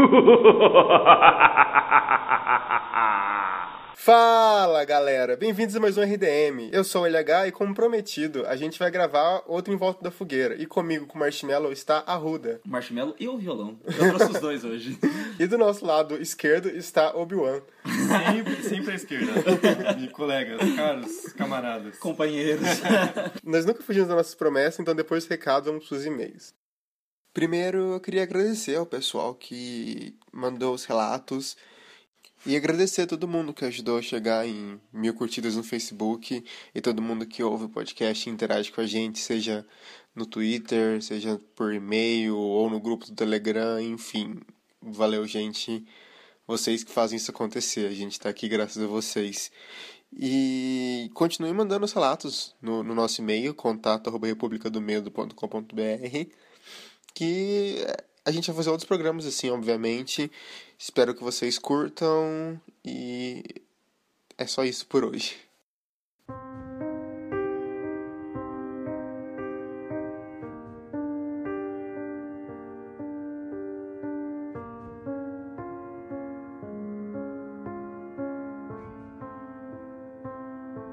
Fala galera, bem-vindos a mais um RDM. Eu sou o LH e, como prometido, a gente vai gravar outro em volta da fogueira. E comigo, com o Marshmallow, está a Ruda. O Marshmallow e o violão. Eu trouxe os dois hoje. E do nosso lado esquerdo está Obi-Wan. Sempre, sempre à esquerda. E colegas, caros, camaradas. Companheiros. Nós nunca fugimos das nossas promessas, então depois do recado vamos para os e-mails. Primeiro, eu queria agradecer ao pessoal que mandou os relatos e agradecer a todo mundo que ajudou a chegar em mil curtidas no Facebook e todo mundo que ouve o podcast e interage com a gente, seja no Twitter, seja por e-mail ou no grupo do Telegram, enfim. Valeu, gente. Vocês que fazem isso acontecer. A gente está aqui graças a vocês. E continue mandando os relatos no, no nosso e-mail, contato.republicadomedo.com.br, que a gente vai fazer outros programas assim, obviamente. Espero que vocês curtam e é só isso por hoje.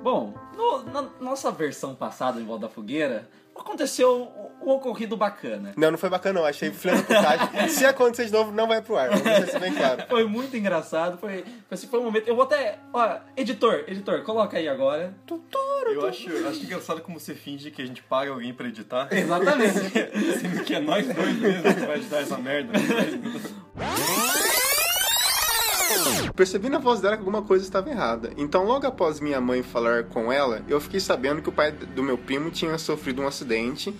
Bom, no- na nossa versão passada em Volta da Fogueira, aconteceu ocorrido bacana. Não, não foi bacana, não. Achei putagem. Se acontecer de novo, não vai pro ar. Vamos deixar isso bem claro. Foi muito engraçado, foi, foi, assim, foi um momento. Eu vou até. Ó, editor, editor, coloca aí agora. Eu acho, eu acho engraçado como você finge que a gente paga alguém pra editar. Exatamente. Sendo que é nós dois mesmo que vai editar essa merda. Percebi na voz dela que alguma coisa estava errada. Então, logo após minha mãe falar com ela, eu fiquei sabendo que o pai do meu primo tinha sofrido um acidente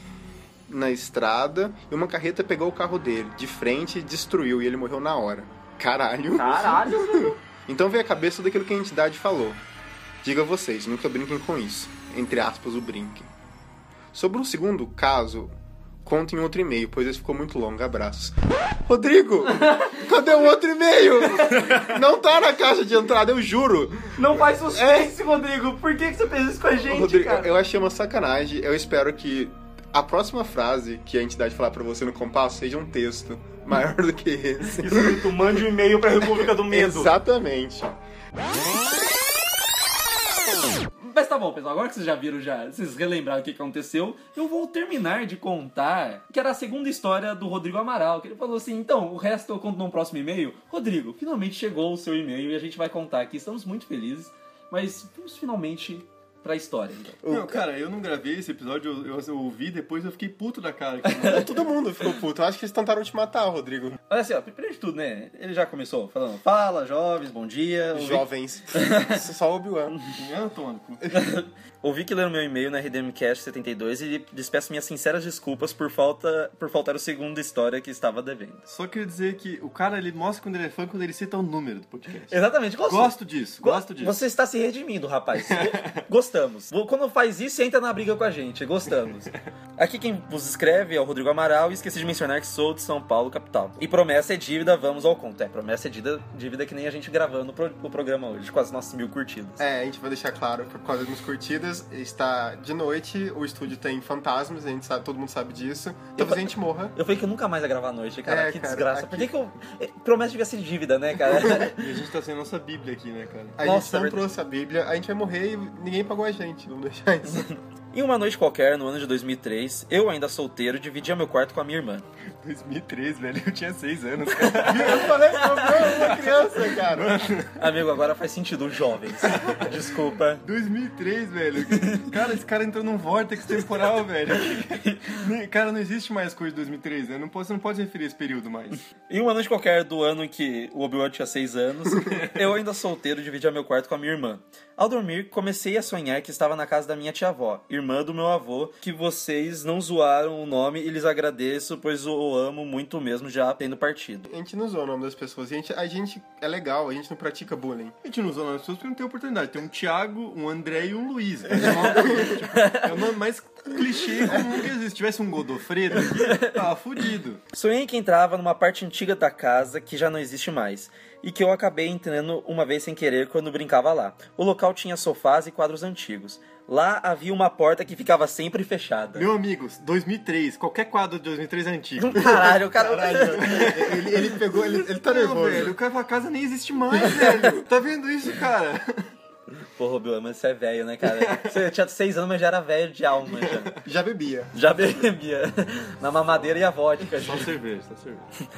na estrada e uma carreta pegou o carro dele de frente e destruiu e ele morreu na hora. Caralho. Caralho, Então veio a cabeça daquilo que a entidade falou. Diga vocês, nunca brinquem com isso. Entre aspas, o brinquem. Sobre um segundo caso, conto em outro e-mail, pois esse ficou muito longo. Abraços. Rodrigo! Cadê o outro e-mail? Não tá na caixa de entrada, eu juro. Não faz suspense, Rodrigo. Por que, que você fez isso com a gente, Rodrigo, cara? eu achei uma sacanagem. Eu espero que a próxima frase que a entidade falar pra você no compasso seja um texto maior do que esse. Escrito, mande um e-mail pra República do Medo. Exatamente. Mas tá bom, pessoal. Agora que vocês já viram, já, vocês relembraram o que que aconteceu, eu vou terminar de contar que era a segunda história do Rodrigo Amaral. Que ele falou assim: então, o resto eu conto num próximo e-mail. Rodrigo, finalmente chegou o seu e-mail e a gente vai contar aqui. Estamos muito felizes, mas vamos finalmente pra história. Então. Não, cara, eu não gravei esse episódio, eu, eu ouvi depois eu fiquei puto da cara. Todo mundo ficou puto. Eu acho que eles tentaram te matar, Rodrigo. Olha assim, ó, primeiro de tudo, né? Ele já começou falando: fala, jovens, bom dia. Jovens. Só o Obi-Wan. Não, no cu. Ouvi que leram meu e-mail na RDMcast 72 e despeço minhas sinceras desculpas por falta por faltar o segundo história que estava devendo. Só queria dizer que o cara ele mostra quando ele é fã quando ele cita o número do podcast. Exatamente, gosto. Gosto disso, gosto disso. Você está se redimindo, rapaz. Go- Gostamos. Quando faz isso, entra na briga com a gente. Gostamos. Aqui quem vos escreve é o Rodrigo Amaral e esqueci de mencionar que sou de São Paulo, capital. E promessa é dívida, vamos ao conto. É, promessa é dívida, dívida que nem a gente gravando o pro- o programa hoje, com as nossas mil curtidas. É, a gente vai deixar claro por causa das curtidas. Está de noite, o estúdio tem fantasmas, a gente sabe, todo mundo sabe disso. Talvez a gente morra. Eu falei que eu nunca mais ia gravar à noite, cara. É, que cara, desgraça. aqui- Por que, que eu. eh, Promessa devia ser dívida, né, cara? E a gente tá sendo nossa bíblia aqui, né, cara? A Nossa, gente não é verdade. trouxe a Bíblia, a gente vai morrer e ninguém pagou a gente. Vamos deixar isso. Em uma noite qualquer, no ano de 2003, eu ainda solteiro dividia meu quarto com a minha irmã. 2003, velho, eu tinha 6 anos, cara. Eu falei que eu uma criança, cara. Amigo, agora faz sentido, jovens. Desculpa. 2003, velho. Cara, esse cara entrou num vórtex temporal, velho. Cara, não existe mais coisa de 2003, né? Não você não pode referir esse período mais. Em uma noite qualquer do ano em que o Obi-Wan tinha 6 anos, eu ainda solteiro dividia meu quarto com a minha irmã. Ao dormir, comecei a sonhar que estava na casa da minha tia-avó, irmã do meu avô, que vocês não zoaram o nome e lhes agradeço, pois o amo muito mesmo já tendo partido. A gente não usou o nome das pessoas. A gente, a gente é legal, a gente não pratica bullying. A gente não usou as pessoas porque não tem oportunidade. Tem um Thiago, um André e um Luiz. velho. Tipo, é o nome mais clichê comum que existe. Se tivesse um Godofredo, tava fudido. Sonhei que entrava numa parte antiga da casa que já não existe mais, e que eu acabei entrando uma vez sem querer quando brincava lá. O local tinha sofás e quadros antigos. Lá havia uma porta que ficava sempre fechada. Meu amigo, 2003, qualquer quadro de 2003 é antigo. Caralho, cara. ele, ele pegou, ele, ele tá Não, nervoso. velho, o cara a casa nem existe mais, velho. Tá vendo isso, cara? Pô, Rubio, mas você é velho, né, cara? Você tinha seis anos, mas já era velho de alma, já. Já bebia. Já bebia. Na mamadeira e a vodka, já. Só cerveja, só cerveja.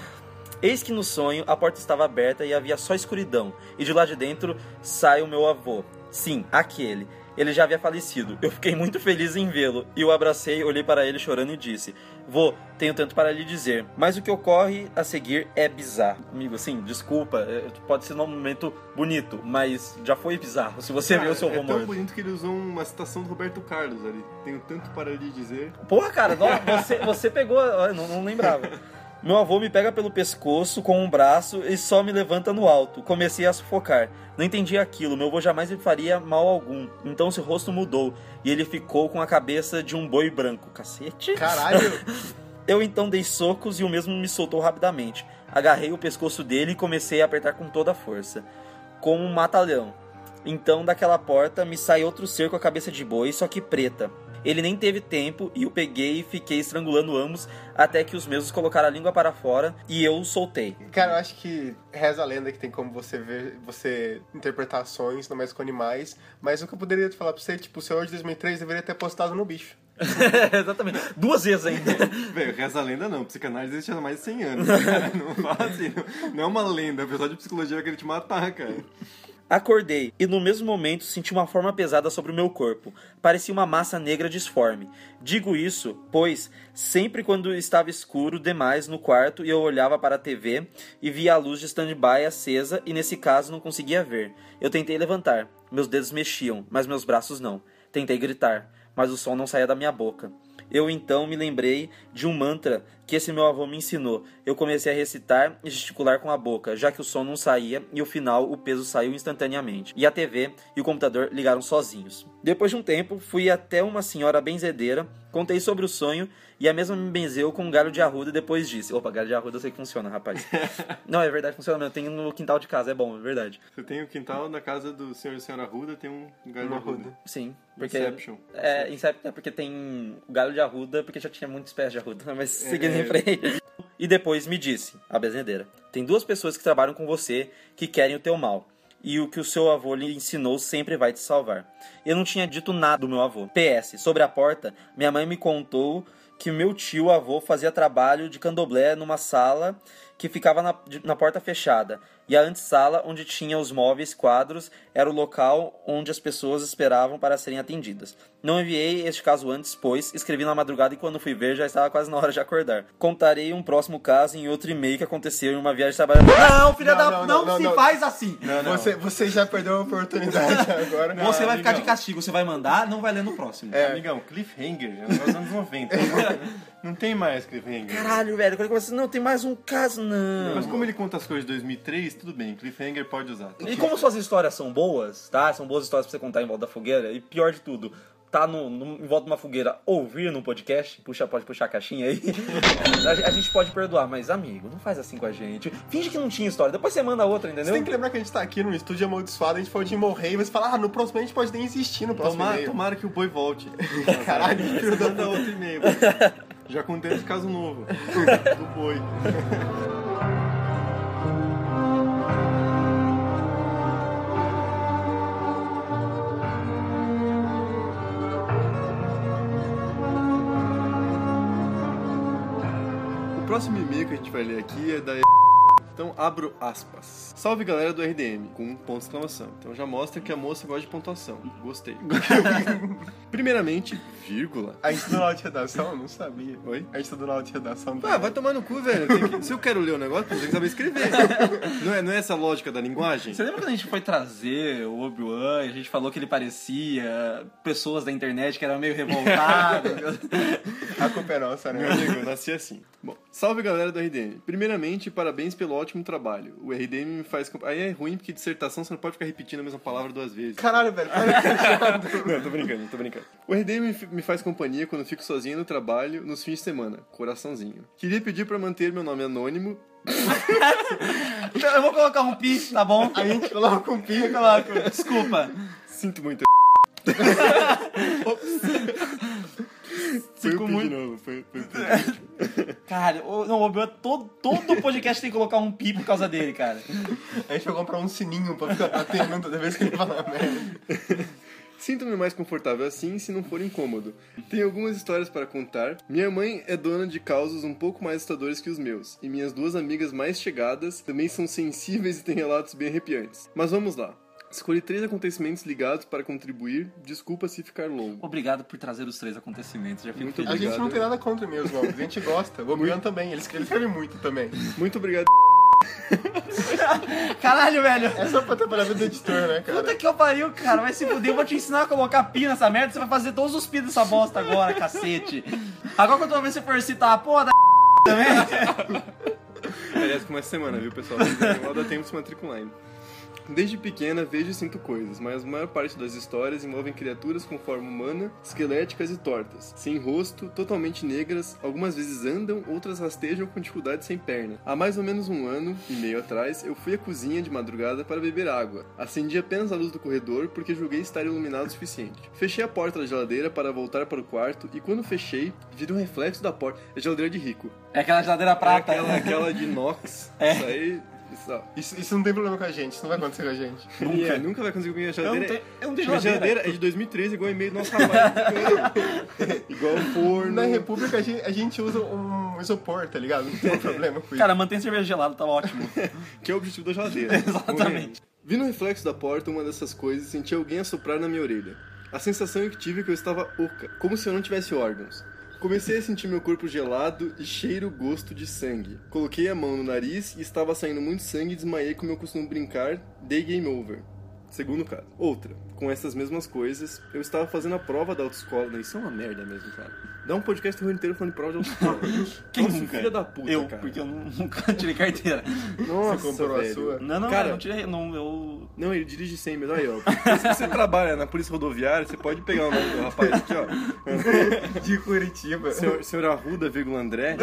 Eis que no sonho a porta estava aberta e havia só escuridão. E de lá de dentro sai o meu avô. Sim, aquele. Ele já havia falecido. Eu fiquei muito feliz em vê-lo. E o abracei, olhei para ele chorando e disse: Vô, tenho tanto para lhe dizer. Mas o que ocorre a seguir é bizarro. Amigo, assim, desculpa. é, Pode ser num momento bonito, mas já foi bizarro. Se você viu o seu é avô tão bonito que ele usou uma citação do Roberto Carlos ali. Tenho tanto para lhe dizer. Porra, cara, não, você, você pegou. eu Não, não lembrava. Meu avô me pega pelo pescoço com um braço e só me levanta no alto. Comecei a sufocar. Não entendi aquilo, meu avô jamais me faria mal algum. Então seu rosto mudou e ele ficou com a cabeça de um boi branco. Cacete. Caralho. Eu então dei socos e o mesmo me soltou rapidamente. Agarrei o pescoço dele e comecei a apertar com toda a força. Como um mata-leão. Então daquela porta me sai outro ser com a cabeça de boi, só que preta. Ele nem teve tempo e eu peguei e fiquei estrangulando ambos até que os mesmos colocaram a língua para fora e eu soltei. Cara, eu acho que reza a lenda que tem como você ver, você interpretar sonhos, não mais com animais. Mas o que eu poderia te falar pra você, tipo, o senhor de 2003 deveria ter postado no bicho. Exatamente. Duas vezes ainda. Velho, reza a lenda não. Psicanálise existe há mais de 100 anos. Cara. Não fala assim. Não, não é uma lenda. O pessoal de psicologia vai querer te matar, cara. Acordei e no mesmo momento senti uma forma pesada sobre o meu corpo. Parecia uma massa negra disforme. Digo isso, pois sempre quando estava escuro demais no quarto e eu olhava para a TV e via a luz de stand-by acesa e nesse caso não conseguia ver. Eu tentei levantar, meus dedos mexiam, mas meus braços não. Tentei gritar, mas o som não saía da minha boca. Eu então me lembrei de um mantra que esse meu avô me ensinou. Eu comecei a recitar e gesticular com a boca, já que o som não saía e o final o peso saiu instantaneamente. E a TV e o computador ligaram sozinhos. Depois de um tempo, fui até uma senhora benzedeira, contei sobre o sonho e a mesma me benzeu com um galho de arruda e depois disse: Opa, galho de arruda eu sei que funciona, rapaz. não, é verdade, funciona mesmo. Tem no quintal de casa, é bom, é verdade. Você tem o quintal na casa do senhor e senhora Arruda, tem um galho de arruda. arruda. Sim, porque. Inception. É, Inception é porque tem o galho de arruda, porque já tinha muitos pés de arruda, mas seguindo É. em frente. E depois me disse, a bezendeira, tem duas pessoas que trabalham com você que querem o teu mal. E o que o seu avô lhe ensinou sempre vai te salvar. Eu não tinha dito nada do meu avô. PS, sobre a porta, minha mãe me contou que meu tio avô fazia trabalho de candomblé numa sala que ficava na, na porta fechada. E a antessala, onde tinha os móveis, quadros, era o local onde as pessoas esperavam para serem atendidas. Não enviei este caso antes, pois escrevi na madrugada e quando fui ver já estava quase na hora de acordar. Contarei um próximo caso em outro e-mail que aconteceu em uma viagem de trabalho. Não, filha Não, da... não, Não, não, se não. faz assim! Você, você já perdeu a oportunidade agora. Você vai ficar de castigo, você vai mandar, não vai ler no próximo. É. Amigão, cliffhanger, é dos anos 90. Não tem mais cliffhanger. Caralho, velho, quando eu comecei, não, tem mais um caso, não. Mas como ele conta as coisas de 2003, tudo bem, cliffhanger pode usar. E como suas histórias são boas, tá? São boas histórias pra você contar em volta da fogueira. E pior de tudo, tá no, no- em volta de uma fogueira, ouvir no podcast, puxa, pode puxar a caixinha aí. a, a gente pode perdoar, mas amigo, não faz assim com a gente. Finge que não tinha história, depois você manda outra, Você entendeu? tem que lembrar que a gente tá aqui num estúdio amaldiçoado, a gente pode morrer e você fala, ah, no próximo a gente pode nem existir no próximo Tomara, tomara que o boi volte. Caralho, filho da outro e-mail. Já contei esse caso novo. Do boi. Próximo e-mail que a gente vai ler aqui é da então abro aspas. Salve galera do RDM, com um ponto de exclamação. Então já mostra que a moça gosta de pontuação. Gostei. Primeiramente, vírgula. A gente estudou na aula de redação? Eu Não sabia. Oi? A gente estudou na aula de redação. Ah, vai tomar no cu, velho. Tem que- Se eu quero ler o negócio, eu tenho que saber escrever. Não é, não é essa a lógica da linguagem? Você lembra quando a gente foi trazer o Obi-Wan e a gente falou que ele parecia pessoas da internet que eram meio revoltadas? A culpa é nossa, Meu né? amigo, eu nasci assim. Bom, salve galera do RDM. Primeiramente, parabéns pelo ótimo trabalho. O RDM me faz. Aí é ruim porque dissertação você não pode ficar repetindo a mesma palavra duas vezes. Caralho, velho. para Não, tô brincando, tô brincando. O RDM me faz companhia quando fico sozinho no trabalho nos fins de semana. Coraçãozinho. Queria pedir pra manter meu nome anônimo. Então, eu vou colocar um pi, tá bom? A gente coloca um pi. Coloco. Desculpa. Sinto muito. Foi Fico muito- de novo. Foi, foi o pi. Cara, o- não, o Obi-Wan, todo, todo podcast tem que colocar um pi por causa dele, cara. A gente vai comprar um sininho pra ficar batendo toda vez que ele fala merda. Sinto-me mais confortável assim se não for incômodo. Tenho algumas histórias para contar. Minha mãe é dona de causos um pouco mais assustadores que os meus, e minhas duas amigas mais chegadas também são sensíveis e têm relatos bem arrepiantes. Mas vamos lá. Escolhi três acontecimentos ligados para contribuir. Desculpa se ficar longo. Obrigado por trazer os três acontecimentos. Já fico Muito feliz. A gente não tem nada contra meus nomes, a gente gosta. O Obi-Wan também, ele escreve, muito também. Muito obrigado. Caralho, velho. É só pra trabalhar do editor, né, Puta cara? que eu pariu, cara. Vai se fuder. Eu vou te ensinar a colocar pi nessa merda. Você vai fazer todos os pi dessa bosta agora, cacete. Agora quando uma vez você for citar a porra da também. Aliás, começa a semana, viu, pessoal? Mal dá tempo de se matricular ainda. Desde pequena vejo e sinto coisas, mas a maior parte das histórias envolvem criaturas com forma humana, esqueléticas e tortas, sem rosto, totalmente negras, algumas vezes andam, outras rastejam com dificuldade sem perna. Há mais ou menos um ano e meio atrás, eu fui à cozinha de madrugada para beber água. Acendi apenas a luz do corredor porque julguei estar iluminado o suficiente. Fechei a porta da geladeira para voltar para o quarto e quando fechei, vi um reflexo da porta. É geladeira de rico. É aquela geladeira prata. Aquela, aquela de inox. É. Isso aí. Isso. Isso, isso não tem problema com a gente, isso não vai acontecer com a gente. Nunca, nunca vai conseguir comer a Eu não geladeira. tenho, eu não tenho Minha geladeira. geladeira é de 2013, igual e-mail do nosso rapaz. igual forno. Na República a gente, a gente usa um isopor, tá ligado? Não tem problema com isso. Cara, mantém cerveja gelada, tá ótimo. Que é o objetivo da geladeira. Exatamente. Vi no reflexo da porta uma dessas coisas e senti alguém assoprar na minha orelha. A sensação que tive é que eu estava oca, como se eu não tivesse órgãos. Comecei a sentir meu corpo gelado e cheiro gosto de sangue. Coloquei a mão no nariz e estava saindo muito sangue e desmaiei como eu costumo brincar, dei game over. Segundo caso. Outra, com essas mesmas coisas, eu estava fazendo a prova da autoescola. Isso é uma merda mesmo, cara. Dá um podcast o ano inteiro falando de prova de autoescola. Quem nunca? filha da puta, eu, cara. porque eu nu- nunca tirei carteira. Nossa, Você comprou a velho. sua? Não, não, Cara, eu não tirei. Não, eu. Não, ele dirige 100 mesmo. Aí, ó. Se você trabalha na polícia rodoviária, você pode pegar o nome do rapaz aqui, ó. De Curitiba. Senhor, senhor Arruda, vírgula André,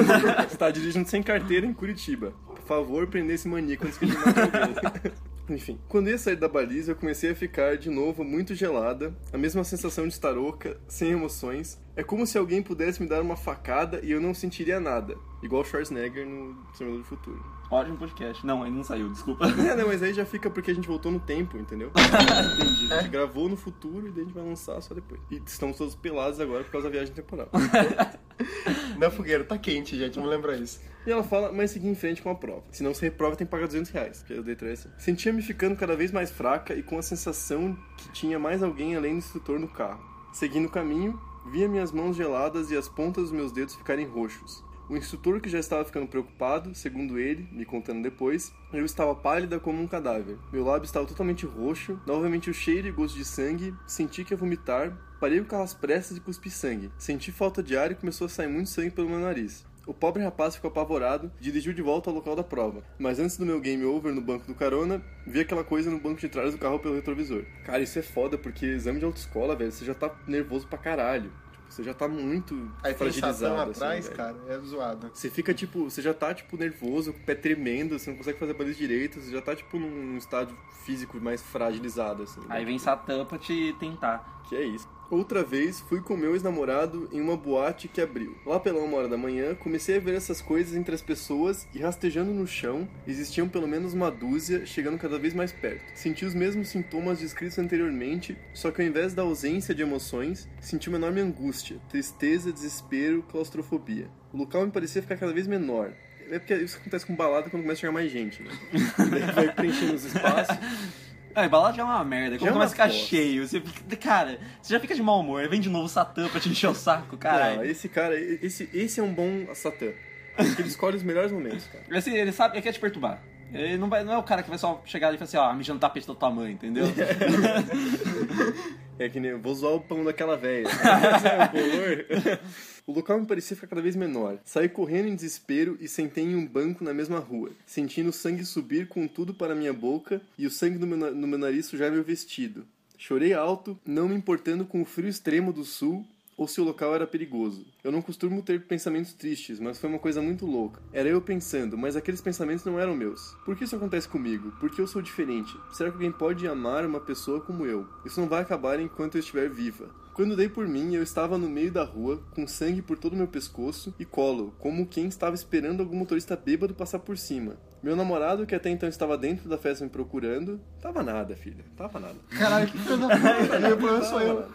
está dirigindo sem carteira em Curitiba. Por favor, prender esse maníaco antes que ele mate alguém. Enfim, quando ia sair da baliza, eu comecei a ficar de novo muito gelada, a mesma sensação de estar oca, sem emoções. É como se alguém pudesse me dar uma facada e eu não sentiria nada, igual Schwarzenegger no Senhor do Futuro. Ótimo podcast. Não, ele não saiu, desculpa. É, não, mas aí já fica porque a gente voltou no tempo, entendeu? Entendi. A gente gravou no futuro e daí a gente vai lançar só depois. E estamos todos pelados agora por causa da viagem temporal. Na fogueira, tá quente, gente, vamos lembrar isso. E ela fala, mas seguir em frente com a prova. Se não se reprova, tem que pagar 200 reais. Porque eu dei três. Sentia-me ficando cada vez mais fraca e com a sensação que tinha mais alguém além do instrutor no carro. Seguindo o caminho, via minhas mãos geladas e as pontas dos meus dedos ficarem roxos. O instrutor, que já estava ficando preocupado, segundo ele, me contando depois, eu estava pálida como um cadáver. Meu lábio estava totalmente roxo, novamente o cheiro e gosto de sangue, senti que ia vomitar, parei o carro às pressas e cuspi sangue. Senti falta de ar e começou a sair muito sangue pelo meu nariz. O pobre rapaz ficou apavorado, dirigiu de volta ao local da prova. Mas antes do meu game over no banco do carona, vi aquela coisa no banco de trás do carro pelo retrovisor. Cara, isso é foda, porque exame de autoescola, velho, você já tá nervoso pra caralho. Você já tá muito Aí fragilizado. Assim, atrás, velho. cara, é zoado. Você fica, tipo, você já tá, tipo, nervoso, com o pé tremendo, você não consegue fazer a baliza direito, você já tá, tipo, num estado físico mais fragilizado, assim. né? Aí vem Satã pra te tentar. Que é isso. Outra vez, fui com meu ex-namorado em uma boate que abriu. Lá pela uma hora da manhã, comecei a ver essas coisas entre as pessoas e rastejando no chão, existiam pelo menos uma dúzia, chegando cada vez mais perto. Senti os mesmos sintomas descritos anteriormente, só que ao invés da ausência de emoções, senti uma enorme angústia, tristeza, desespero, claustrofobia. O local me parecia ficar cada vez menor. É porque isso acontece com balada quando começa a chegar mais gente, né? Vai preenchendo os espaços. É, balada já é uma merda. Quando é começa a ficar cheio, você fica. Cara, você já fica de mau humor. Vem de novo o Satã pra te encher o saco, Não, caralho. esse cara, esse, esse é um bom Satã. Porque ele escolhe os melhores momentos, cara. Esse, ele sabe, ele quer te perturbar. Ele não, vai, não é o cara que vai só chegar ali e falar assim, ó, mijando tapete do tamanho, entendeu? É que nem eu vou zoar o pão daquela velha. Sabe o bolor? O local me parecia ficar cada vez menor. Saí correndo em desespero e sentei em um banco na mesma rua, sentindo o sangue subir com tudo para minha boca e o sangue no meu, no meu nariz sujar meu vestido. Chorei alto, não me importando com o frio extremo do sul ou se o local era perigoso. Eu não costumo ter pensamentos tristes, mas foi uma coisa muito louca. Era eu pensando, mas aqueles pensamentos não eram meus. Por que isso acontece comigo? Por que eu sou diferente? Será que alguém pode amar uma pessoa como eu? Isso não vai acabar enquanto eu estiver viva. Quando dei por mim, eu estava no meio da rua, com sangue por todo o meu pescoço e colo, como quem estava esperando algum motorista bêbado passar por cima. Meu namorado, que até então estava dentro da festa me procurando, tava nada, filha, tava nada. Caralho, que coisa puta. Meu problema sou eu. nada.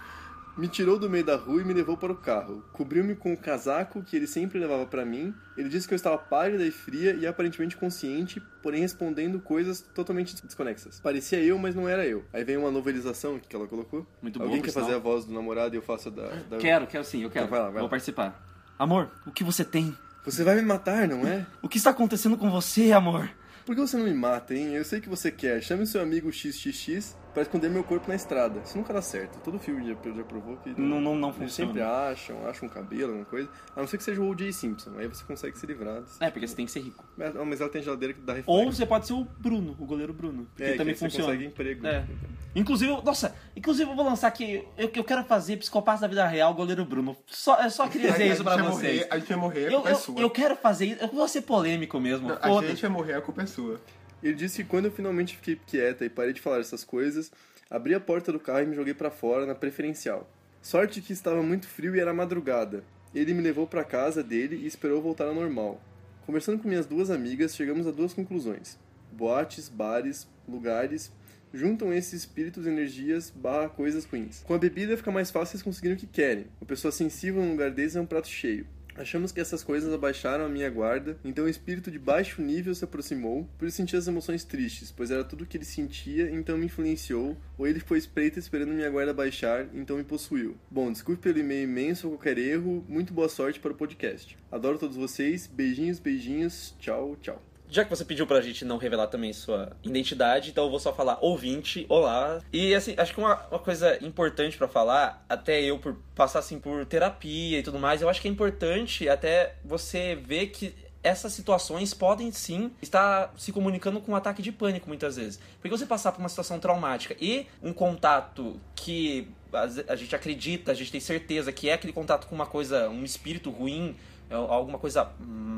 Me tirou do meio da rua e me levou para o carro. Cobriu-me com o casaco que ele sempre levava para mim. Ele disse que eu estava pálida e fria e aparentemente consciente, porém respondendo coisas totalmente desconexas. Parecia eu, mas não era eu. Aí vem uma novelização que ela colocou. Muito boa, Alguém quer sinal. fazer a voz do namorado e eu faço a da. da... Quero, quero sim, eu quero. Então vai lá, vai Vou lá. participar. Amor, o que você tem? Você vai me matar, não é? O que está acontecendo com você, amor? Por que você não me mata, hein? Eu sei que você quer. Chame seu amigo XXX pra esconder meu corpo na estrada. Isso nunca dá certo. Todo filme já, já provou que. Não, não, não funciona. sempre acham, acham um cabelo, alguma coisa. A não ser que seja o O.J. Simpson. Aí você consegue se livrar. desse- É, porque você tem que ser rico. Mas, não, mas ela tem geladeira que dá reflexo. Ou você pode ser o Bruno, o goleiro Bruno. Porque é, também que funciona. Você consegue emprego. É. Inclusive, eu- nossa, inclusive eu vou lançar aqui. Eu, eu quero fazer Psicopata da Vida Real, goleiro Bruno. Só, eu só queria dizer isso pra vocês. morrer, a gente vai morrer, a Eu, culpa é eu, sua. eu quero fazer isso. Eu vou ser polêmico mesmo. Não, a gente vai morrer, a culpa é sua. Ele disse que quando eu finalmente fiquei quieta e parei de falar essas coisas, abri a porta do carro e me joguei pra fora na preferencial. Sorte que estava muito frio e era madrugada. Ele me levou pra casa dele e esperou voltar ao normal. Conversando com minhas duas amigas, chegamos a duas conclusões. Boates, bares, lugares juntam esses espíritos, energias, barra coisas ruins. Com a bebida fica mais fácil eles conseguirem o que querem. Uma pessoa sensível num lugar desse é um prato cheio. Achamos que essas coisas abaixaram a minha guarda, então o espírito de baixo nível se aproximou, por isso senti as emoções tristes, pois era tudo o que ele sentia, então me influenciou, ou ele foi espreita esperando minha guarda baixar, então me possuiu. Bom, desculpe pelo e-mail imenso ou qualquer erro, muito boa sorte para o podcast. Adoro todos vocês, beijinhos, beijinhos, tchau, tchau. Já que você pediu pra gente não revelar também sua identidade, então eu vou só falar ouvinte, olá. E assim, acho que uma, uma coisa importante pra falar, até eu por passar assim por terapia e tudo mais, eu acho que é importante até você ver que essas situações podem sim estar se comunicando com um ataque de pânico muitas vezes. Porque você passar por uma situação traumática e um contato que a gente acredita, a gente tem certeza que é aquele contato com uma coisa, um espírito ruim, alguma coisa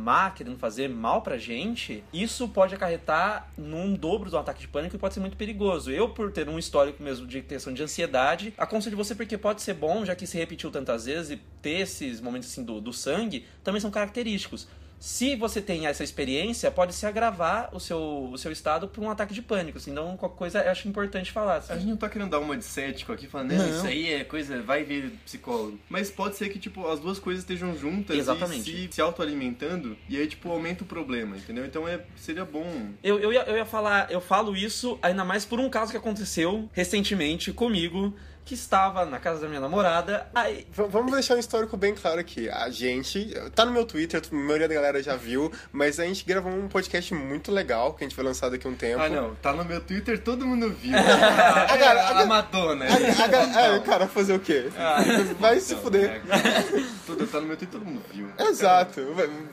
má querendo fazer mal pra gente, isso pode acarretar num dobro do ataque de pânico e pode ser muito perigoso. Eu, por ter um histórico mesmo de questão de ansiedade, aconselho você porque pode ser bom, já que se repetiu tantas vezes, e ter esses momentos assim do, do sangue também são característicos. Se você tem essa experiência, pode se agravar o seu, o seu estado por um ataque de pânico. Assim, então, qualquer coisa eu acho importante falar. assim. A gente não tá querendo dar uma de cético aqui, falando, Não. isso aí é coisa, vai ver psicólogo. Mas pode ser que, tipo, as duas coisas estejam juntas Exatamente. e se, se autoalimentando, e aí, tipo, aumenta o problema, entendeu? Então é, seria bom. Eu, eu, ia, eu ia falar, eu falo isso ainda mais por um caso que aconteceu recentemente comigo, que estava na casa da minha namorada. Aí, V- Vamos deixar um histórico bem claro aqui. A gente. Tá no meu Twitter, a maioria da galera já viu, mas a gente gravou um podcast muito legal que a gente vai lançar daqui a um tempo. Ah, não, tá no meu Twitter, todo mundo viu. cara, a, a- Madonna. A- a é, cara, fazer o quê? Vai se fuder. Tudo tá no meu Twitter, todo mundo viu. Exato.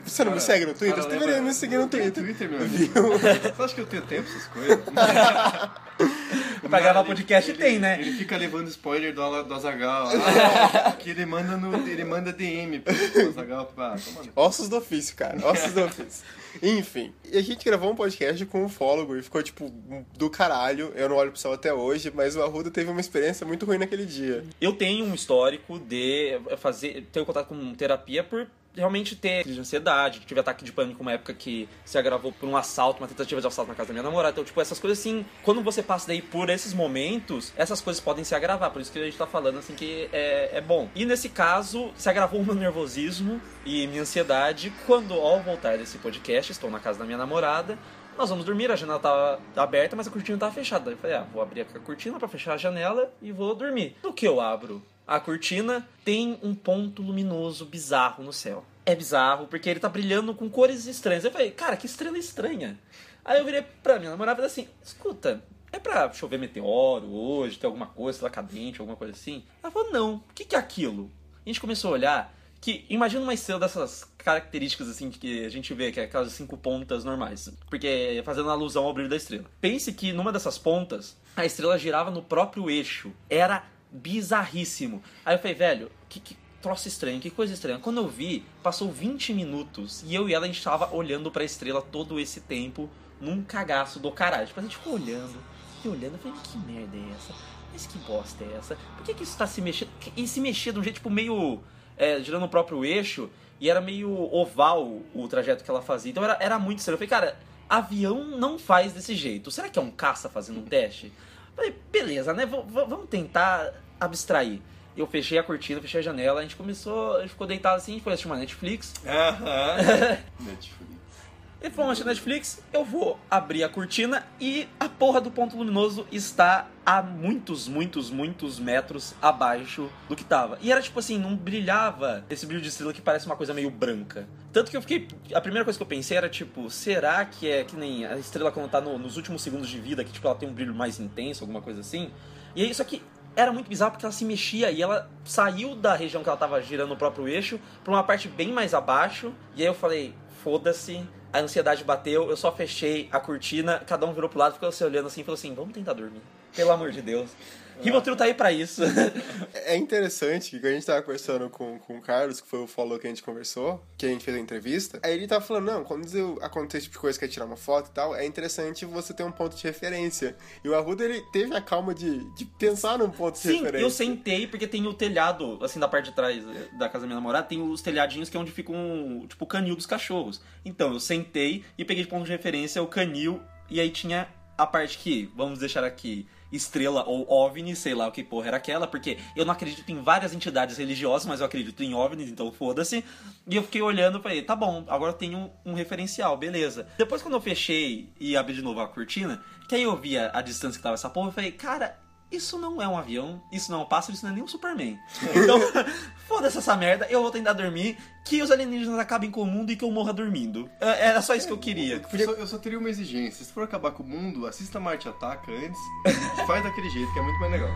Você não me Cara, segue no Twitter? cara, Você lembra- deveria me seguir no Twitter. Twitter, meu amigo. Você acha que eu tenho tempo pra essas coisas? pra gravar podcast ele- tem, né? Ele fica levando spoiler do, do Azagal. que ele manda no. Ele manda DM pro Azagal pra. Toma no- Ossos do ofício, cara. Ossos do ofício. Enfim, e a gente gravou um podcast com o Fólogo e ficou, tipo, do caralho. Eu não olho pro céu até hoje, mas o Arruda teve uma experiência muito ruim naquele dia. eu tenho um histórico de fazer ter contato com terapia por realmente ter crise de ansiedade, tive ataque de pânico uma época que se agravou por um assalto, uma tentativa de assalto na casa da minha namorada. Então, tipo, essas coisas assim, quando você passa daí por esses momentos, essas coisas podem se agravar. Por isso que a gente tá falando assim que é, é bom. E nesse caso, se agravou o meu nervosismo e minha ansiedade quando, ao voltar desse podcast, estou na casa da minha namorada. Nós vamos dormir, a janela tava aberta, mas a cortina tava fechada. Eu falei, ah, vou abrir a cortina pra fechar a janela e vou dormir. No que eu abro a cortina, tem um ponto luminoso bizarro no céu. É bizarro, porque ele tá brilhando com cores estranhas. Eu falei, cara, que estrela estranha. Aí eu virei pra minha namorada e falei assim, escuta, é pra chover meteoro hoje, ter alguma coisa, sei lá, cadente, alguma coisa assim? Ela falou, não, o que, que é aquilo? A gente começou a olhar, que imagina uma estrela dessas características assim que a gente vê, que é aquelas cinco pontas normais. Porque fazendo alusão ao brilho da estrela. Pense que numa dessas pontas, a estrela girava no próprio eixo. Era bizarríssimo. Aí eu falei, velho, que, que troço estranho, que coisa estranha. Quando eu vi, passou 20 minutos e eu e ela a gente tava olhando pra estrela todo esse tempo num cagaço do caralho. Tipo, a gente ficou olhando e olhando. Eu falei, que merda é essa? mas que bosta é essa? Por que, que isso tá se mexendo? E se mexia de um jeito, tipo, meio. É, girando o próprio eixo, e era meio oval o trajeto que ela fazia. Então era, era muito estranho. Eu falei, cara, avião não faz desse jeito. Será que é um caça fazendo um teste? Falei, beleza, né? V vamos tentar abstrair. Eu fechei a cortina, fechei a janela, a gente começou, a gente ficou deitado assim, a gente foi assistir uma Netflix. Aham. Netflix. Ele falou, assistir Netflix, eu vou abrir a cortina e a porra do ponto luminoso está a muitos, muitos, muitos metros abaixo do que tava. E era tipo assim, não brilhava esse brilho de estrela que parece uma coisa meio branca. Tanto que eu fiquei. A primeira coisa que eu pensei era tipo, será que é que nem a estrela quando tá no- nos últimos segundos de vida, que tipo, ela tem um brilho mais intenso, alguma coisa assim? E aí, só que era muito bizarro porque ela se mexia e ela saiu da região que ela tava girando no próprio eixo pra uma parte bem mais abaixo. E aí eu falei, foda-se. A ansiedade bateu, eu só fechei a cortina, cada um virou pro lado, ficou se olhando assim e falou assim: vamos tentar dormir. Pelo amor de Deus. Rivotril tá aí pra isso. É interessante que quando a gente tava conversando com, com o Carlos, que foi o follow que a gente conversou, que a gente fez a entrevista, aí ele tava falando, não, quando acontece esse tipo de coisa que é tirar uma foto e tal, é interessante você ter um ponto de referência. E o Arruda, ele teve a calma de, de pensar num ponto de Sim, referência. eu sentei porque tem o telhado, assim, da parte de trás da casa da minha namorada, tem os telhadinhos que é onde fica um, tipo, o canil dos cachorros. Então, eu sentei e peguei de ponto de referência o canil, e aí tinha a parte que, vamos deixar aqui, estrela ou OVNI, sei lá o que porra era aquela, porque eu não acredito em várias entidades religiosas, mas eu acredito em OVNIs, então foda-se. E eu fiquei olhando e falei, tá bom, agora eu tenho um, um referencial, beleza. Depois quando eu fechei e abri de novo a cortina, que aí eu via a distância que tava essa porra, eu falei, cara, isso não é um avião, isso não é um pássaro, isso não é nem um Superman. Então, foda-se essa merda, eu vou tentar dormir, que os alienígenas acabem com o mundo e que eu morra dormindo. É- Era só isso que eu queria. Eu só, eu só teria uma exigência. Se for acabar com o mundo, assista Marte Ataca antes. faz daquele jeito, que é muito mais legal.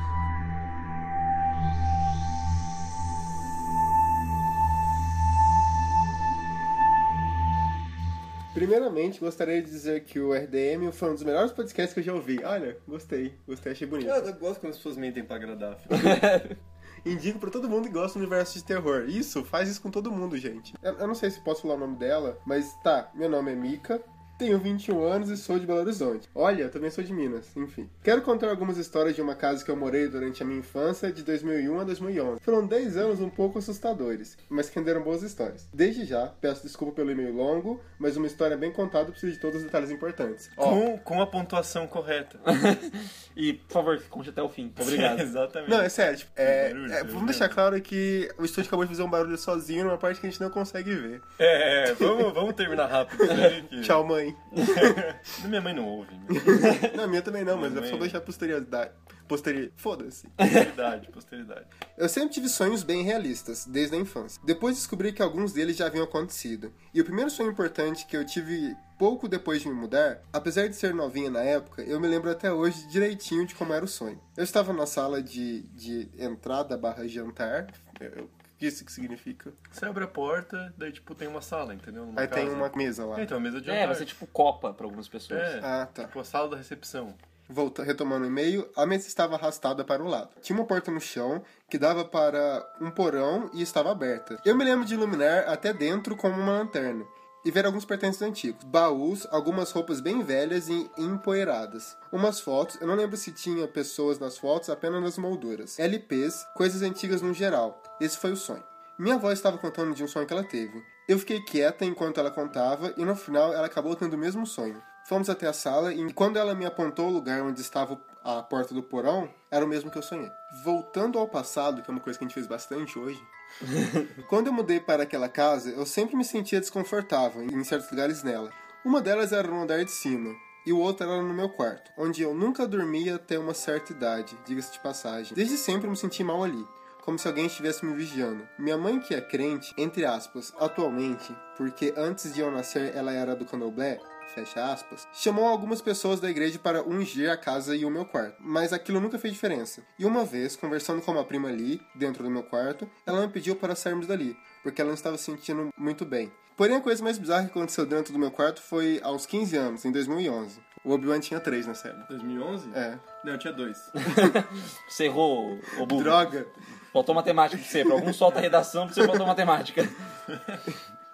Primeiramente, gostaria de dizer que o RDM foi um dos melhores podcasts que eu já ouvi. Olha, gostei, gostei, achei bonito. Eu, eu gosto quando as pessoas mentem pra agradar. Indico pra todo mundo que gosta do universo de terror. Isso, faz isso com todo mundo, gente. Eu, eu não sei se posso falar o nome dela, mas tá, meu nome é Mika. Tenho 21 anos e sou de Belo Horizonte. Olha, eu também sou de Minas, enfim. Quero contar algumas histórias de uma casa que eu morei durante a minha infância, de 2001 a 2011. Foram 10 anos um pouco assustadores, mas que renderam boas histórias. Desde já, peço desculpa pelo e-mail longo, mas uma história bem contada precisa de todos os detalhes importantes. Ó, Com, com a pontuação correta. E, por favor, conte até o fim. Obrigado. Exatamente. Não, é sério, tipo, é, Barulho, é, barulho. vamos deixar claro que o estúdio acabou de fazer um barulho sozinho numa parte que a gente não consegue ver. É, é, vamos, vamos terminar rápido. isso aí, que- Tchau, mãe. Minha mãe não ouve. né? Não, minha também não, mas é Também. só deixar posterioridade. Posteri... Foda-se. Posteridade, posteridade. Eu sempre tive sonhos bem realistas, desde a infância. Depois descobri que alguns deles já haviam acontecido. E o primeiro sonho importante que eu tive pouco depois de me mudar, apesar de ser novinha na época, eu me lembro até hoje direitinho de como era o sonho. Eu estava na sala de, de entrada barra jantar. Eu- isso que significa? Você abre a porta, daí tipo tem uma sala, entendeu? Numa Aí tem casa. uma mesa lá. É, então, a mesa de É, jantar. vai ser tipo copa pra algumas pessoas. É, Ah, tá. tipo a sala da recepção. Volta, retomando o e-mail, a mesa estava arrastada para o lado. Tinha uma porta no chão que dava para um porão e estava aberta. Eu me lembro de iluminar até dentro com uma lanterna e ver alguns pertences antigos, baús, algumas roupas bem velhas e empoeiradas, umas fotos, eu não lembro se tinha pessoas nas fotos, apenas nas molduras, LPs, coisas antigas no geral. Esse foi o sonho. Minha avó estava contando de um sonho que ela teve. Eu fiquei quieta enquanto ela contava e no final ela acabou tendo o mesmo sonho. Fomos até a sala e quando ela me apontou o lugar onde estava a porta do porão, era o mesmo que eu sonhei. Voltando ao passado, que é uma coisa que a gente fez bastante hoje, quando eu mudei para aquela casa, eu sempre me sentia desconfortável em certos lugares nela. Uma delas era no andar de cima, e o outro era no meu quarto, onde eu nunca dormia até uma certa idade, diga-se de passagem. Desde sempre eu me senti mal ali, como se alguém estivesse me vigiando. Minha mãe, que é crente, entre aspas, atualmente, porque antes de eu nascer ela era do candomblé, fecha aspas, chamou algumas pessoas da igreja para ungir a casa e o meu quarto. Mas aquilo nunca fez diferença. E uma vez, conversando com uma prima ali, dentro do meu quarto, ela me pediu para sairmos dali, porque ela não estava se sentindo muito bem. Porém, a coisa mais bizarra que aconteceu dentro do meu quarto foi aos 15 anos, em 2011. O Obi-Wan tinha 3 na série. 2011? É. Não, eu tinha dois. Você errou, burro. Droga! Faltou matemática pra você. Pra algum solta a redação, pra você faltou matemática.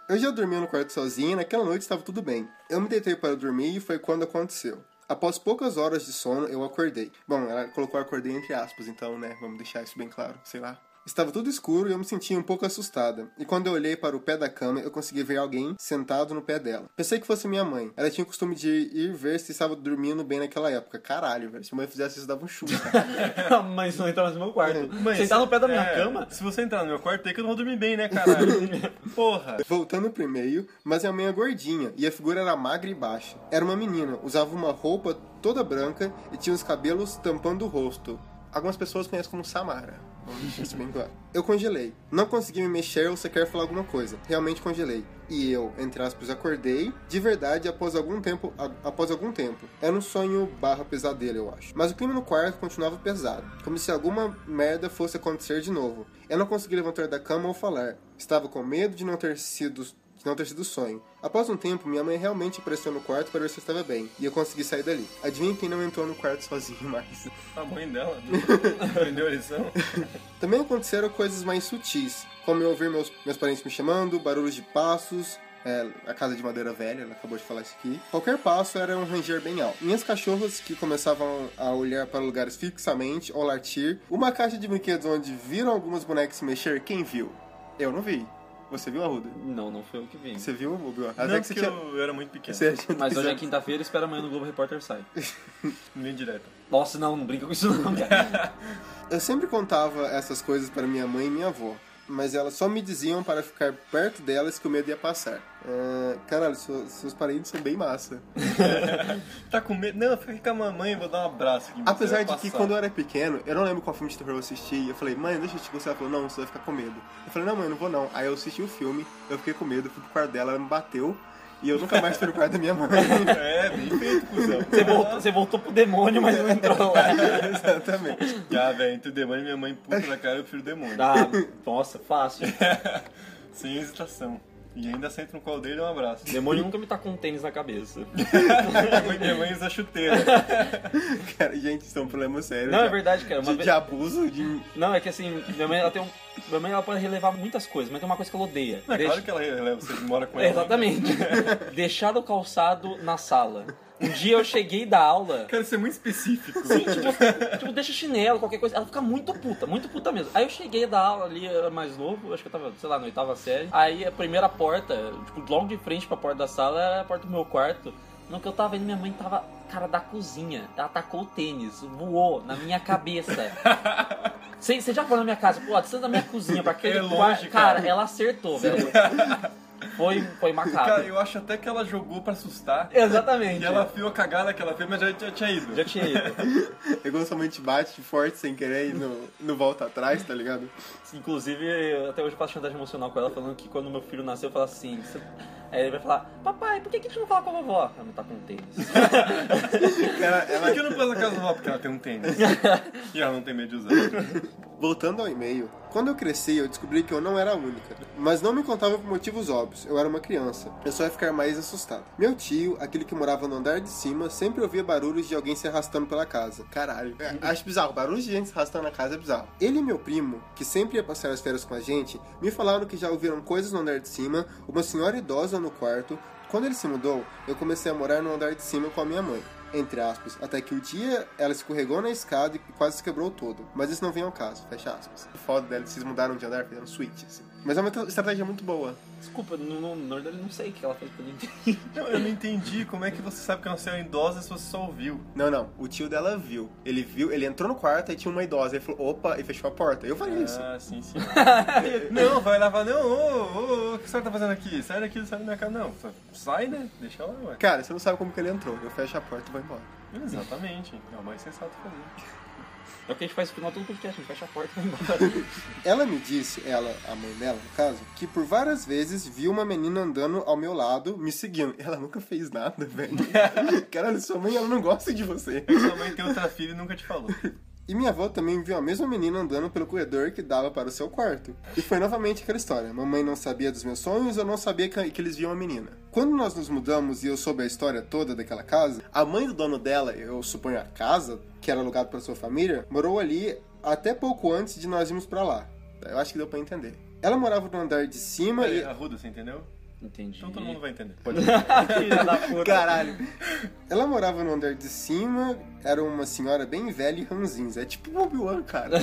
Eu já dormia no quarto sozinho e naquela noite estava tudo bem. Eu me deitei para dormir e foi quando aconteceu. Após poucas horas de sono, eu acordei. Bom, ela colocou acordei entre aspas, então, né, vamos deixar isso bem claro, sei lá. Estava tudo escuro e eu me sentia um pouco assustada. E quando eu olhei para o pé da cama, eu consegui ver alguém sentado no pé dela. Pensei que fosse minha mãe. Ela tinha o costume de ir ver se estava dormindo bem naquela época. Caralho, velho. Se a mãe fizesse isso, dava um chute. Mas não entrar no meu quarto. Mãe, Sentar no pé da minha é, cama? Se você entrar no meu quarto, tem que eu não vou dormir bem, né, caralho? Porra. Voltando pro e-mail, mas minha mãe é gordinha e a figura era magra e baixa. Era uma menina, usava uma roupa toda branca e tinha os cabelos tampando o rosto. Algumas pessoas conhecem como Samara. Isso bem claro. Eu congelei. Não consegui me mexer ou sequer falar alguma coisa. Realmente congelei. E eu, entre aspas, acordei de verdade após algum tempo. a- após algum tempo. Era um sonho barra pesadelo, eu acho. Mas o clima no quarto continuava pesado. Como se alguma merda fosse acontecer de novo. Eu não consegui levantar da cama ou falar. Estava com medo de não ter sido. De não ter sido sonho. Após um tempo, minha mãe realmente apareceu no quarto para ver se eu estava bem, e eu consegui sair dali. Adivinha quem não entrou no quarto sozinho mais? A mãe dela aprendeu a lição. Também aconteceram coisas mais sutis, como eu ouvir meus, meus parentes me chamando, barulhos de passos, é, a casa de madeira velha, ela acabou de falar isso aqui. Qualquer passo era um ranger bem alto. Minhas cachorras que começavam a olhar para lugares fixamente ou latir. Uma caixa de brinquedos onde viram algumas bonecas se mexer, quem viu? Eu não vi. Você viu, Arruda? Não, não foi eu que vi. Você viu, Bubiu? Não, Até que você tinha... eu, eu era muito pequeno. Você tinha Mas hoje é 10 quinta-feira, espera amanhã no Globo Repórter sai. Linha direta. Nossa, não, não brinca com isso não, cara. Eu sempre contava essas coisas para minha mãe e minha avó, mas elas só me diziam para ficar perto delas que o medo ia passar. É, caralho, seus, seus parentes são bem massa. Tá com medo? Não, fica com a mamãe, vou dar um abraço aqui. Apesar de que quando eu era pequeno, eu não lembro qual filme de terror eu assisti, e eu falei, mãe, deixa eu te gostar. Ela falou, não, você vai ficar com medo. Eu falei, não, mãe, eu não vou não. Aí eu assisti o filme, eu fiquei com medo, fui pro quarto dela, ela me bateu, e eu nunca mais fui no quarto da minha mãe. É, bem feito, cuzão. Você voltou, você voltou pro demônio, mas não entrou lá. Exatamente. Ah, velho, entre o demônio e minha mãe puta da cara, eu prefiro o demônio. Ah, nossa, fácil. Sem hesitação. E ainda senta no colo dele e dá um abraço. Demônio nunca me tá com um tênis na cabeça. minha mãe, minha mãe usa chuteira. Cara, gente, isso é um problema sério. Não, já. é verdade, cara. Uma De, vez- de abuso, de... Não, é que assim, minha mãe ela tem um. Minha mãe ela pode relevar muitas coisas, mas tem uma coisa que ela odeia. É Deixa- claro que ela releva, você mora com É, ela. Exatamente. Deixar o calçado na sala. Um dia eu cheguei da aula. Quero ser muito específico. Sim, tipo, tipo, deixa chinelo, qualquer coisa. Ela fica muito puta, muito puta mesmo. Aí eu cheguei da aula ali, era mais novo, acho que eu tava, sei lá, na oitava série. Aí a primeira porta, tipo, logo de frente pra porta da sala era a porta do meu quarto. No que eu tava vendo, minha mãe tava, cara, da cozinha. Ela tacou o tênis, voou na minha cabeça. Você você já foi na minha casa, pô, a distância da minha cozinha pra aquele É longe, quarto. cara. Cara, ela acertou, velho. Foi, foi macabro. Cara, eu acho até que ela jogou pra assustar. Exatamente. E ela viu a cagada que ela fez, mas já, já tinha ido. Já tinha ido. É quando sua mãe te bate forte sem querer e no, no volta atrás, tá ligado? Inclusive, eu até hoje eu faço chantagem emocional com ela, falando que quando meu filho nasceu, eu falo assim. Aí ele vai falar, papai, por que, que a gente não fala com a vovó? Ela não tá com tênis. Cara, Ela ela, que não pôs na casa do Vó porque ela tem um tênis. e ela não tem medo de usar. Voltando ao e-mail, quando eu cresci, eu descobri que eu não era a única. Mas não me contava por motivos óbvios, eu era uma criança. Eu só ia ficar mais assustado. Meu tio, aquele que morava no andar de cima, sempre ouvia barulhos de alguém se arrastando pela casa. Caralho. É, acho bizarro, barulhos de gente se arrastando na casa é bizarro. Ele e meu primo, que sempre ia passar as férias com a gente, me falaram que já ouviram coisas no andar de cima, uma senhora idosa no quarto. Quando ele se mudou, eu comecei a morar no andar de cima com a minha mãe entre aspas, até que o dia ela escorregou na escada e quase se quebrou todo. Mas isso não vem ao caso, fecha aspas. Foda dela, vocês mudaram de andar, fizeram switch, assim. Mas é uma estratégia muito boa. Desculpa, no, no, eu não sei o que ela fez que eu não eu não entendi como é que você sabe que é uma senhora idosa se você só ouviu. Não, não, o tio dela viu. Ele viu, ele entrou no quarto e tinha uma idosa. Ele falou, opa, e fechou a porta. Eu faria isso. Ah, sim, sim. não, vai lá e fala, não, ô, ô, ô, o que a senhora tá fazendo aqui? Sai daqui, sai da minha casa. Não, sai, né? Deixa ela, ué. Cara, você não sabe como que ele entrou. Eu fecho a porta e vou embora. Exatamente. É o mais sensato fazer. É o que a gente faz no final todo podcast, a gente fecha a porta e vai embora. Ela me disse, ela, a mãe dela, no caso, que por várias vezes viu uma menina andando ao meu lado, me seguindo. Ela nunca fez nada, velho. Caralho, sua mãe, ela não gosta de você. Sua mãe tem outra filha e nunca te falou. E minha avó também viu a mesma menina andando pelo corredor que dava para o seu quarto. E foi novamente aquela história. Mamãe não sabia dos meus sonhos, eu não sabia que, que eles viam a menina. Quando nós nos mudamos e eu soube a história toda daquela casa, a mãe do dono dela, eu suponho a casa, que era alugada para sua família, morou ali até pouco antes de nós irmos para lá. Eu acho que deu para entender. Ela morava no andar de cima Peraí, e... Arruda, você entendeu? Entendi. Então todo mundo vai entender. Pode Filha da puta. Caralho. Ela morava no andar de cima, era uma senhora bem velha e ranzinza. É tipo o Obi-Wan, cara.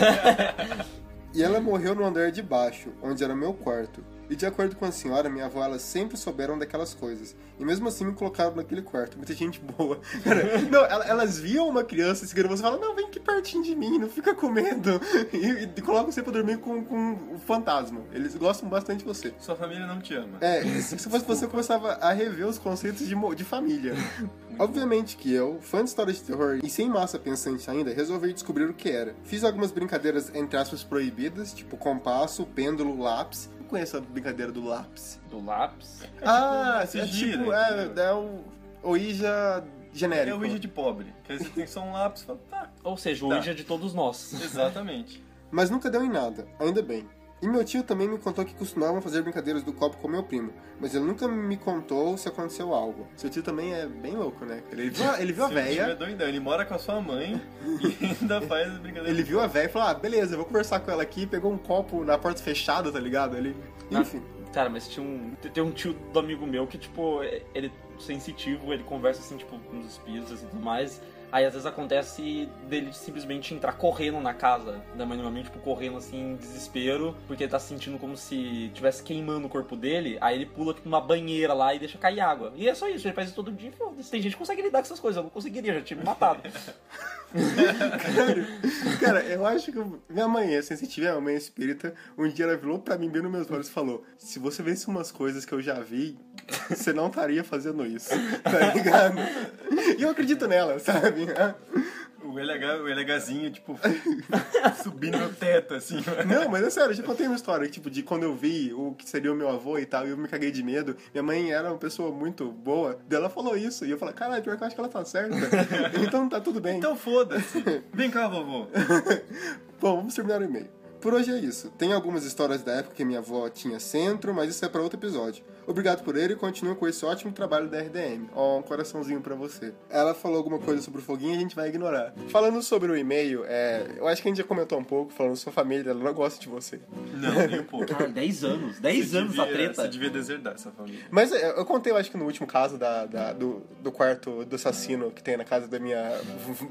e ela morreu no andar de baixo, onde era meu quarto. E de acordo com a senhora, minha avó, elas sempre souberam daquelas coisas. E mesmo assim me colocaram naquele quarto. Muita gente boa. Cara, não, ela- elas viam uma criança segurando você e falam, não, vem aqui pertinho de mim, não fica com medo. E, e colocam você pra dormir com, com o fantasma. Eles gostam bastante de você. Sua família não te ama. É, se se fosse você, começava a rever os conceitos de, de família. Obviamente que eu, fã de história de terror e sem massa pensante ainda, resolvi descobrir o que era. Fiz algumas brincadeiras, entre aspas, proibidas, tipo compasso, pêndulo, lápis. Não conheço a brincadeira do lápis. Do lápis. Ah, se é gira, tipo, é, é o Ouija genérico. É o Ouija de pobre. Que aí você tem só um lápis e fala, tá, Ou seja, o Tá. Ouija de todos nós. exatamente. Mas nunca deu em nada, ainda bem. E meu tio também me contou que costumavam fazer brincadeiras do copo com meu primo, mas ele nunca me contou se aconteceu algo. Seu tio também é bem louco, né? Ele viu, a- ele viu a Seu tio é véia, doidão. Ele mora com a sua mãe e ainda faz brincadeira. ele viu a véia e falou: Ah, beleza, eu vou conversar com ela aqui. Pegou um copo na porta fechada, tá ligado? Ele. Enfim. Cara, mas tinha um. Tem um tio do amigo meu que, tipo, é- ele é sensitivo, ele conversa assim, tipo, com os espíritos assim, e tudo mais. Aí às vezes acontece dele simplesmente entrar correndo na casa da mãe amigo, tipo, correndo assim, em desespero, porque ele tá se sentindo como se tivesse queimando o corpo dele. Aí ele pula tipo, numa banheira lá e deixa cair água. E é só isso, ele faz isso todo dia. e foda-se. Tem gente que consegue lidar com essas coisas, eu não conseguiria, já tinha me matado. Cara, eu acho que minha mãe é sensitiva, minha mãe é espírita. Um dia ela virou pra mim bem nos meus olhos e falou: Se você visse umas coisas que eu já vi, você não estaria fazendo isso. Tá ligado? E eu acredito nela, sabe? O LH, o LHzinho, tipo, subindo no teto, assim. Não, mas é sério, eu já contei uma história, tipo, de quando eu vi o que seria o meu avô e tal, e eu me caguei de medo. Minha mãe era uma pessoa muito boa, daí ela falou isso, e eu falei, caralho, pior que eu acho que ela tá certa. então tá tudo bem. Então foda-se. Vem cá, vovô. Bom, vamos terminar o e-mail. Por hoje é isso. Tem algumas histórias da época que minha avó tinha centro, mas isso é pra outro episódio. Obrigado por ele e continue com esse ótimo trabalho da RDM. Ó, um coraçãozinho pra você. Ela falou alguma coisa sobre o foguinho e a gente vai ignorar. Falando sobre o e-mail, é, eu acho que a gente já comentou um pouco, falando sua família, ela não gosta de você. Não, nem um pouco. Cara, 10 anos. 10 Você anos devia- treta. Você devia deserdar essa família. Mas é, eu contei, eu acho que no último caso da, da- do, do quarto do assassino que tem na casa da minha,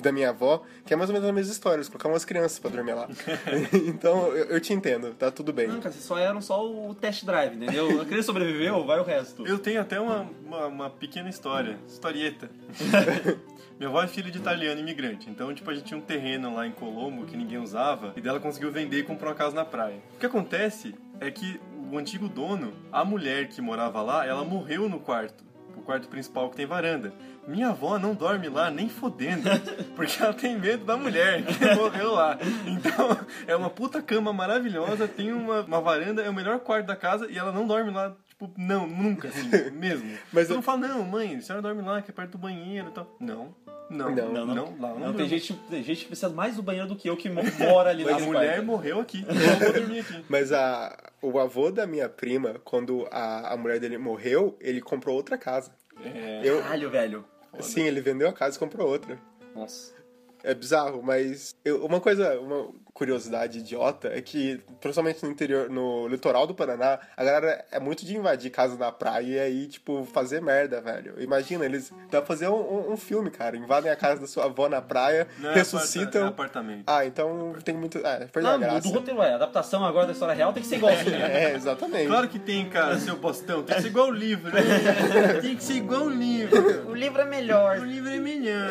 da minha avó, que é mais ou menos a mesma história, eles colocavam umas crianças pra dormir lá. então eu, eu te entendo, tá tudo bem. Não, cara, vocês só eram só o test drive, entendeu? A criança sobreviveu, vai o resto. Eu tenho até uma, uma, uma pequena história, historieta. Minha avó é filha de italiano imigrante, então, tipo, a gente tinha um terreno lá em Colombo que ninguém usava, e dela conseguiu vender e comprou uma casa na praia. O que acontece é que o antigo dono, a mulher que morava lá, ela morreu no quarto, quarto principal que tem varanda. Minha avó não dorme lá nem fodendo, porque ela tem medo da mulher que morreu lá. Então, é uma puta cama maravilhosa, tem uma, uma varanda, é o melhor quarto da casa e ela não dorme lá. Tipo, não, nunca, assim, mesmo. Mas Mas eu- não falo, não, mãe, a senhora dorme lá, que é perto do banheiro e tal. Não, não, Não, não, não. não, lá não, Não, tem, gente, tem gente que precisa mais do banheiro do que eu que mo- mora ali A na mulher morreu aqui, eu vou dormir aqui. Mas a, o avô da minha prima, quando a, a mulher dele morreu, ele comprou outra casa. É, Eu, Caralho, velho. sim, ele vendeu a casa e comprou outra. Nossa. É bizarro, mas eu- uma coisa, uma curiosidade idiota é que, principalmente no interior, no litoral do Paraná, a galera é muito de invadir casa na praia e aí, tipo, fazer merda, velho. Imagina, eles. Dá pra fazer um, um- um filme, cara. Invadem a casa da sua avó na praia, não é ressuscitam. é apartamento. Ah, então tem muito. É, perdeu a Não, graça. do roteiro é. A adaptação agora da história real tem que ser igualzinha. É, exatamente. Claro que tem, cara, seu bostão. Tem que ser igual o livro, né? Tem que ser igual o livro. o livro é melhor. O livro é melhor.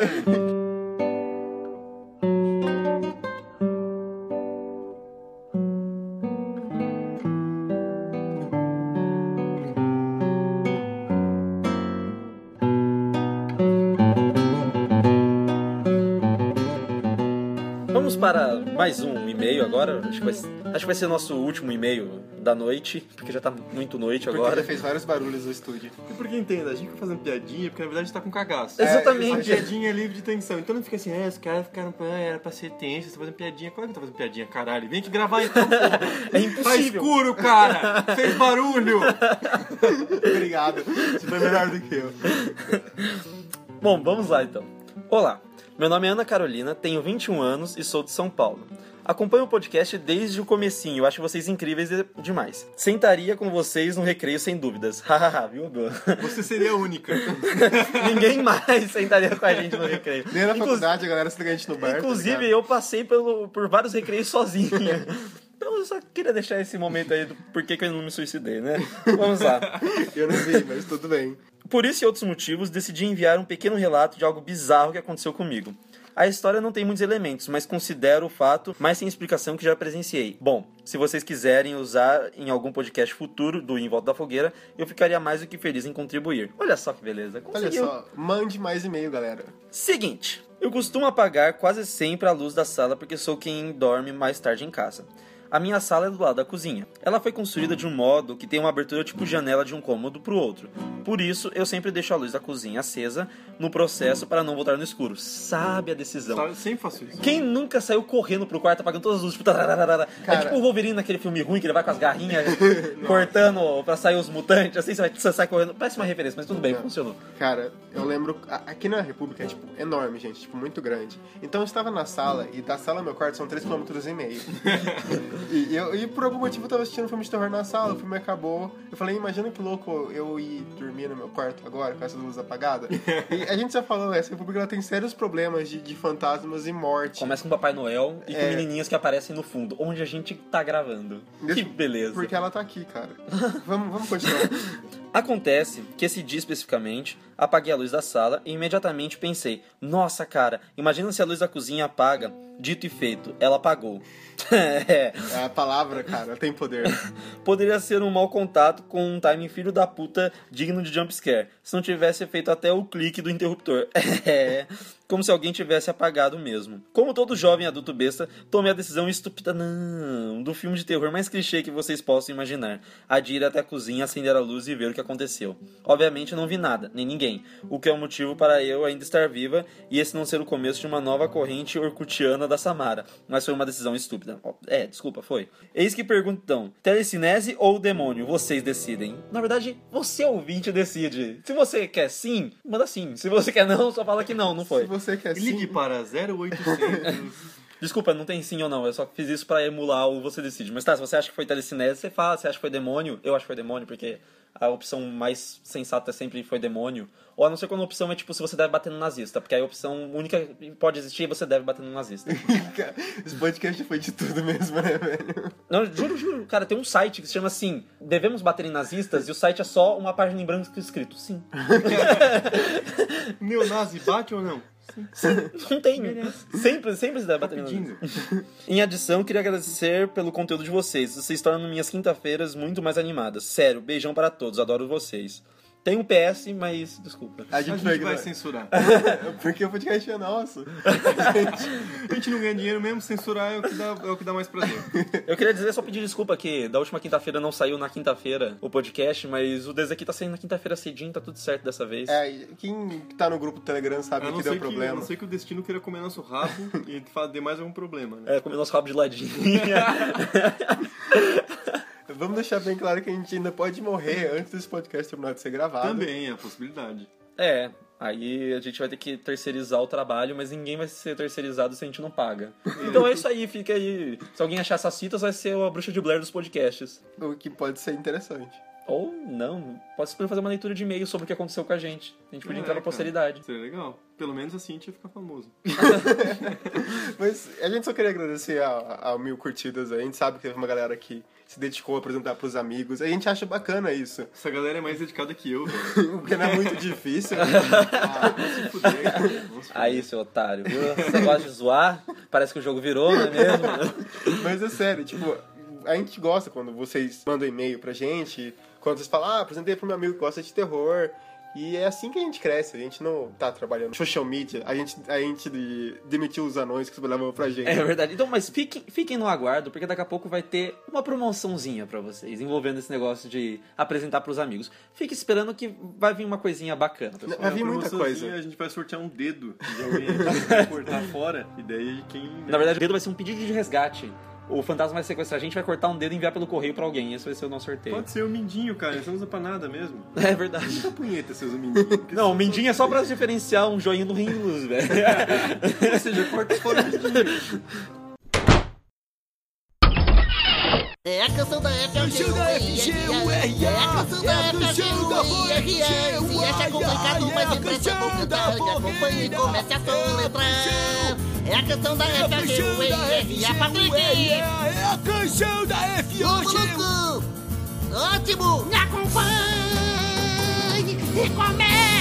Vamos para mais um e-mail agora. Acho que, vai, acho que vai ser nosso último e-mail da noite, porque já tá muito noite Porque agora. ele fez vários barulhos no estúdio. E por que entenda? A gente fica fazendo piadinha porque na verdade a gente tá com cagaço. Exatamente. A piadinha é livre de tensão. Então não fica assim, é, os caras ficaram, era pra ser tenso, você tá fazendo piadinha. Claro que tá fazendo piadinha, caralho. Vem aqui gravar então, porra. É Tá impossível. escuro, cara! Fez barulho! Obrigado. Você foi melhor do que eu. Bom, vamos lá então. Olá, meu nome é Ana Carolina, tenho 21 anos e sou de São Paulo. Acompanho o podcast desde o comecinho, acho vocês incríveis demais. Sentaria com vocês no recreio sem dúvidas. Hahaha, viu, Gu? Você seria a única. Ninguém mais sentaria com a gente no recreio. Nem na Inclu- faculdade a galera se liga a gente no bar. tá Inclusive, ligado? eu passei pelo, por vários recreios sozinho. Então eu só queria deixar esse momento aí do porquê que eu não me suicidei, né? Vamos lá. Eu não vi, mas tudo bem. Por isso e outros motivos, decidi enviar um pequeno relato de algo bizarro que aconteceu comigo. A história não tem muitos elementos, mas considero o fato mais sem explicação que já presenciei. Bom, se vocês quiserem usar em algum podcast futuro do Em Volta da Fogueira, eu ficaria mais do que feliz em contribuir. Olha só que beleza. Olha Conseguiu. só, mande mais e-mail, galera. Seguinte, eu costumo apagar quase sempre a luz da sala porque sou quem dorme mais tarde em casa. A minha sala é do lado da cozinha. Ela foi construída de um modo que tem uma abertura tipo janela de um cômodo pro outro. Por isso, eu sempre deixo a luz da cozinha acesa no processo para não voltar no escuro. Sabe a decisão. Sabe, sempre faço isso. Quem nunca saiu correndo pro quarto apagando todas as luzes? Tipo, tararara? é tipo o Wolverine naquele filme ruim que ele vai com as garrinhas cortando pra sair os mutantes. Assim, você, vai, você sai correndo. Parece uma referência, mas tudo bem, Não. funcionou. Cara, eu lembro. Aqui na República é, tipo, enorme, gente. Tipo, muito grande. Então eu estava na sala, e da sala ao meu quarto são 3,5 km e eu, e por algum motivo eu tava assistindo um filme de terror na sala, o filme acabou. Eu falei, imagina que louco eu ir dormir no meu quarto agora, com essa luz apagada. e a gente já falou, essa República ela tem sérios problemas de, de fantasmas e morte. Começa com Papai Noel e com É. menininhas que aparecem no fundo, onde a gente tá gravando. Deixa- Que beleza. Porque ela tá aqui, cara. vamos, vamos continuar. Acontece que esse dia especificamente, apaguei a luz da sala e imediatamente pensei: nossa, cara, imagina se a luz da cozinha apaga. Dito e feito, ela apagou. É, É a palavra, cara, tem poder. Poderia ser um mau contato com um timing filho da puta digno de jumpscare, se não tivesse feito até o clique do interruptor. É, como se alguém tivesse apagado mesmo. Como todo jovem adulto besta, tomei a decisão estúpida, não, do filme de terror mais clichê que vocês possam imaginar. A de ir até a cozinha, acender a luz e ver o que aconteceu. Obviamente não vi nada, nem ninguém, o que é o motivo para eu ainda estar viva e esse não ser o começo de uma nova corrente orcutiana da Samara. Mas foi uma decisão estúpida. É, desculpa, foi. Eis que perguntam: telecinese ou demônio? Vocês decidem. Na verdade, você ouvinte decide. Se você quer sim, manda sim. Se você quer não, só fala que não, não foi. Você quer Ligue sim. para 0800. Desculpa, não tem sim ou não. Eu só fiz isso pra emular o você decide. Mas tá, se você acha que foi telecinese, você fala. Se acha que foi demônio, eu acho que foi demônio, porque a opção mais sensata sempre foi demônio. Ou a não ser quando a opção é tipo se você deve bater no nazista. Porque aí a opção única que pode existir é você deve bater no nazista. Esse podcast foi de tudo mesmo, né, velho? Não, juro, juro, cara, tem um site que se chama assim, devemos bater em nazistas, e o site é só uma página em branco escrito sim. Neonazi bate ou não? Não tem. Sempre, sempre se em Pedindo. nazistas. Em adição, queria agradecer pelo conteúdo de vocês. Vocês tornam minhas quinta-feiras muito mais animadas. Sério, beijão para todos, adoro vocês. Tem um PS, mas desculpa. A A gente, gente vai, vai censurar. Porque o podcast é nosso. A gente não ganha dinheiro mesmo, censurar é o que dá, é o que dá mais prazer. Eu queria dizer, só pedir desculpa que da última quinta-feira não saiu na quinta-feira o podcast, mas o desse aqui tá saindo na quinta-feira cedinho, tá tudo certo dessa vez. É, e quem tá no grupo do Telegram sabe A que deu que, a problema. não ser que o destino queira comer nosso rabo e dê mais algum problema, né? É, comer nosso rabo de ladinho. Vamos deixar bem claro que a gente ainda pode morrer antes desse podcast terminar de ser gravado. Também é a possibilidade. É, aí a gente vai ter que terceirizar o trabalho, mas ninguém vai ser terceirizado se a gente não paga. Então é isso aí, fica aí. Se alguém achar essas citas, vai ser a bruxa de Blair dos podcasts. O que pode ser interessante. Ou não, pode simplesmente fazer uma leitura de e-mail sobre o que aconteceu com a gente. A gente podia É, entrar cara. posteridade. Seria legal. Pelo menos assim a gente ia ficar famoso. Mas a gente só queria agradecer a, a mil curtidas aí. A gente sabe que teve uma galera que se dedicou a apresentar pros amigos. A gente acha bacana isso. Essa galera é mais dedicada que eu, velho. Porque não é muito difícil. Ah, vamos se fuder, cara. Vamos se fuder. Aí, seu otário, viu? Você gosta de zoar? Parece que o jogo virou, não é mesmo? Mas é sério, tipo, a gente gosta quando vocês mandam e-mail pra gente, quando vocês falam, ah, apresentei pro meu amigo que gosta de terror. E é assim que a gente cresce, a gente não tá trabalhando social media, a gente, a gente de- demitiu os anões que trabalhavam pra gente. É verdade. Então, mas fiquem, fiquem no aguardo, porque daqui a pouco vai ter uma promoçãozinha pra vocês, envolvendo esse negócio de apresentar pros amigos. Fique esperando que vai vir uma coisinha bacana, pessoal. Vai vir É, muita coisa. A gente vai sortear um dedo de alguém, a gente vai cortar fora. E daí quem. Na verdade, o dedo vai ser um pedido de resgate. O fantasma vai sequestrar a gente, vai cortar um dedo e enviar pelo correio pra alguém. Esse vai ser o nosso sorteio. Pode ser o mindinho, cara. Você não usa pra nada mesmo. É verdade. Muita punheta, seus mindinhos. Não, o mindinho é só pra diferenciar um joinha do rim luz, velho. Ou seja, corta fora o mindinho. É a canção da F, Canção da FGURA, É a canção da é a canção da FGURA. Se acha complicado, mas é a acompanhe e comece a soletrar. É a canção da É a canção da FGURA, Patrick. FGURA, é a canção da F hoje. Ótimo. Me acompanhe e comece